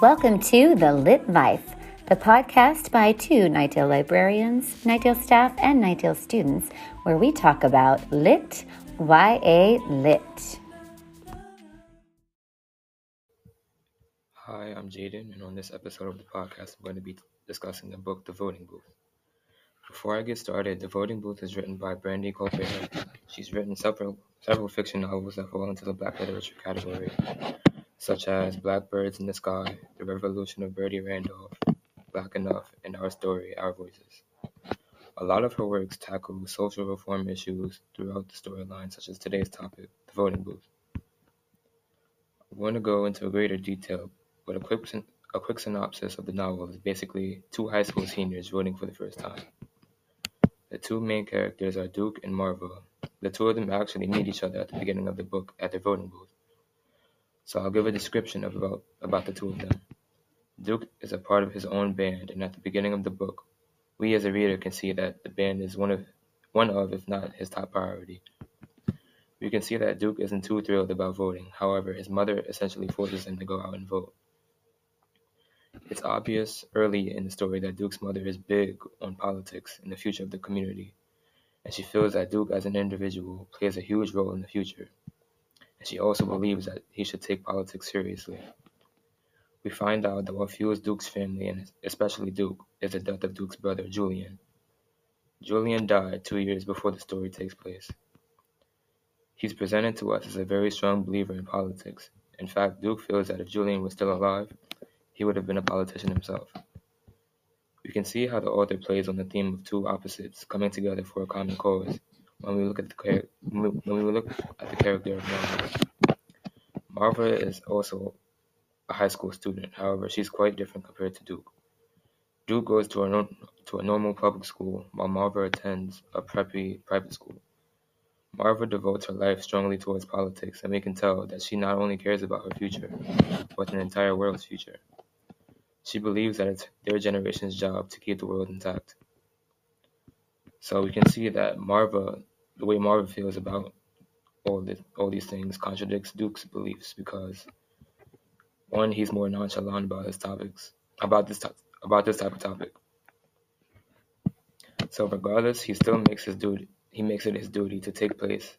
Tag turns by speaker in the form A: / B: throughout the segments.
A: Welcome to The Lit Life, the podcast by two Knightdale librarians, Knightdale staff, and Knightdale students, where we talk about lit, YA lit.
B: Hi, I'm Jayden, and on this episode of the podcast, I'm going to be discussing the book The Voting Booth. Before I get started, The Voting Booth is written by Brandy Colbert. She's written several several fiction novels that fall into the black literature category, such as Blackbirds in the Sky, The Revolution of Birdie Randolph, Black Enough, and Our Story, Our Voices. A lot of her works tackle social reform issues throughout the storyline, such as today's topic, the voting booth. I want to go into greater detail, but a quick, a quick synopsis of the novel is basically two high school seniors voting for the first time. The two main characters are Duke and Marva. The two of them actually meet each other at the beginning of the book at their voting booth. So I'll give a description of about, about the two of them. Duke is a part of his own band, and at the beginning of the book, we as a reader can see that the band is one of, one of, if not his top priority. We can see that Duke isn't too thrilled about voting. However, his mother essentially forces him to go out and vote. It's obvious early in the story that Duke's mother is big on politics and the future of the community, and she feels that Duke as an individual plays a huge role in the future, she also believes that he should take politics seriously. We find out that what fuels Duke's family, and especially Duke, is the death of Duke's brother, Julian. Julian died two years before the story takes place. He's presented to us as a very strong believer in politics. In fact, Duke feels that if Julian was still alive, he would have been a politician himself. We can see how the author plays on the theme of two opposites coming together for a common cause when we look at the when we look at the character of Marva. Marva is also a high school student, however, she's quite different compared to Duke. Duke goes to a, to a normal public school, while Marva attends a preppy private school. Marva devotes her life strongly towards politics, and we can tell that she not only cares about her future, but the entire world's future. She believes that it's their generation's job to keep the world intact. So we can see that Marva, the way Marva feels about all the, all these things, contradicts Duke's beliefs because one, he's more nonchalant about his topics, about this about this type of topic. So regardless, he still makes his duty. He makes it his duty to take place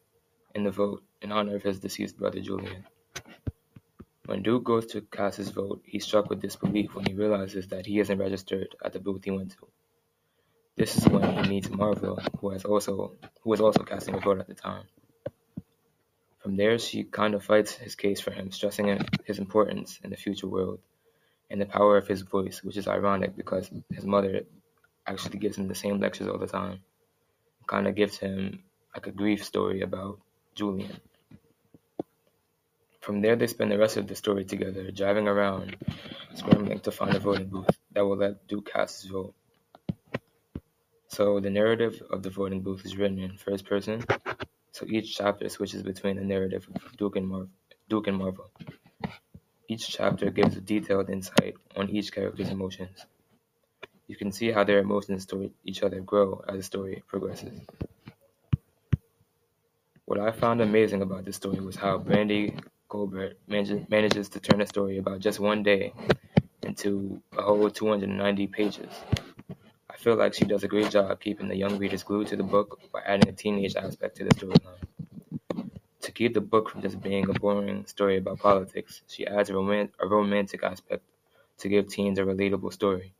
B: in the vote in honor of his deceased brother Julian. When Duke goes to cast his vote, he's struck with disbelief when he realizes that he isn't registered at the booth he went to. This is when he meets Marva, who has also who was also casting a vote at the time. From there, she kind of fights his case for him, stressing his importance in the future world and the power of his voice, which is ironic because his mother actually gives him the same lectures all the time. Kind of gives him like a grief story about Julian. From there they spend the rest of the story together, driving around, scrambling to find a voting booth that will let Duke cast his vote. So the narrative of the voting booth is written in first person, so each chapter switches between the narrative of Duke and, Mar- Duke and Marva. Each chapter gives a detailed insight on each character's emotions. You can see how their emotions toward each other grow as the story progresses. What I found amazing about this story was how Brandy Colbert manages to turn a story about just one day into a whole 290 pages. Feel like she does a great job keeping the young readers glued to the book by adding a teenage aspect to the storyline. To keep the book from just being a boring story about politics, she adds a, a romantic aspect to give teens a relatable story.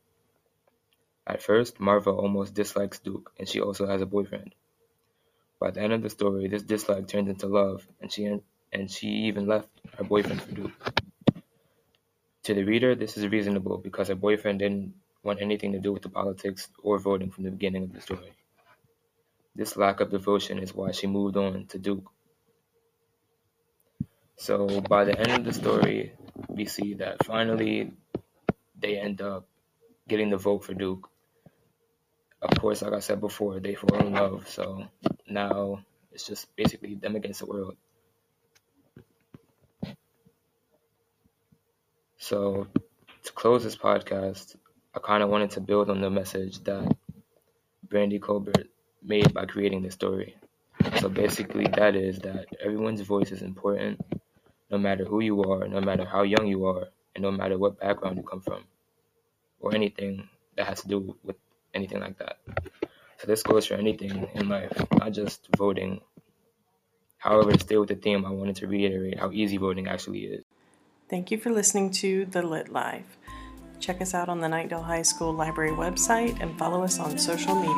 B: At first, Marva almost dislikes Duke, and she also has a boyfriend. By the end of the story, this dislike turns into love, and she and she even left her boyfriend for Duke. To the reader, this is reasonable because her boyfriend didn't want anything to do with the politics or voting from the beginning of the story. This lack of devotion is why she moved on to Duke. So by the end of the story, we see that finally they end up getting the vote for Duke. Of course, like I said before, they fall in love. So now it's just basically them against the world. So, to close this podcast, I kind of wanted to build on the message that Brandy Colbert made by creating this story. So, basically, that is that everyone's voice is important, no matter who you are, no matter how young you are, and no matter what background you come from, or anything that has to do with anything like that. So this goes for anything in life, not just voting. However, to stay with the theme, I wanted to reiterate how easy voting actually is.
C: Thank you for listening to The Lit Life. Check us out on the Knightdale High School Library website and follow us on social media.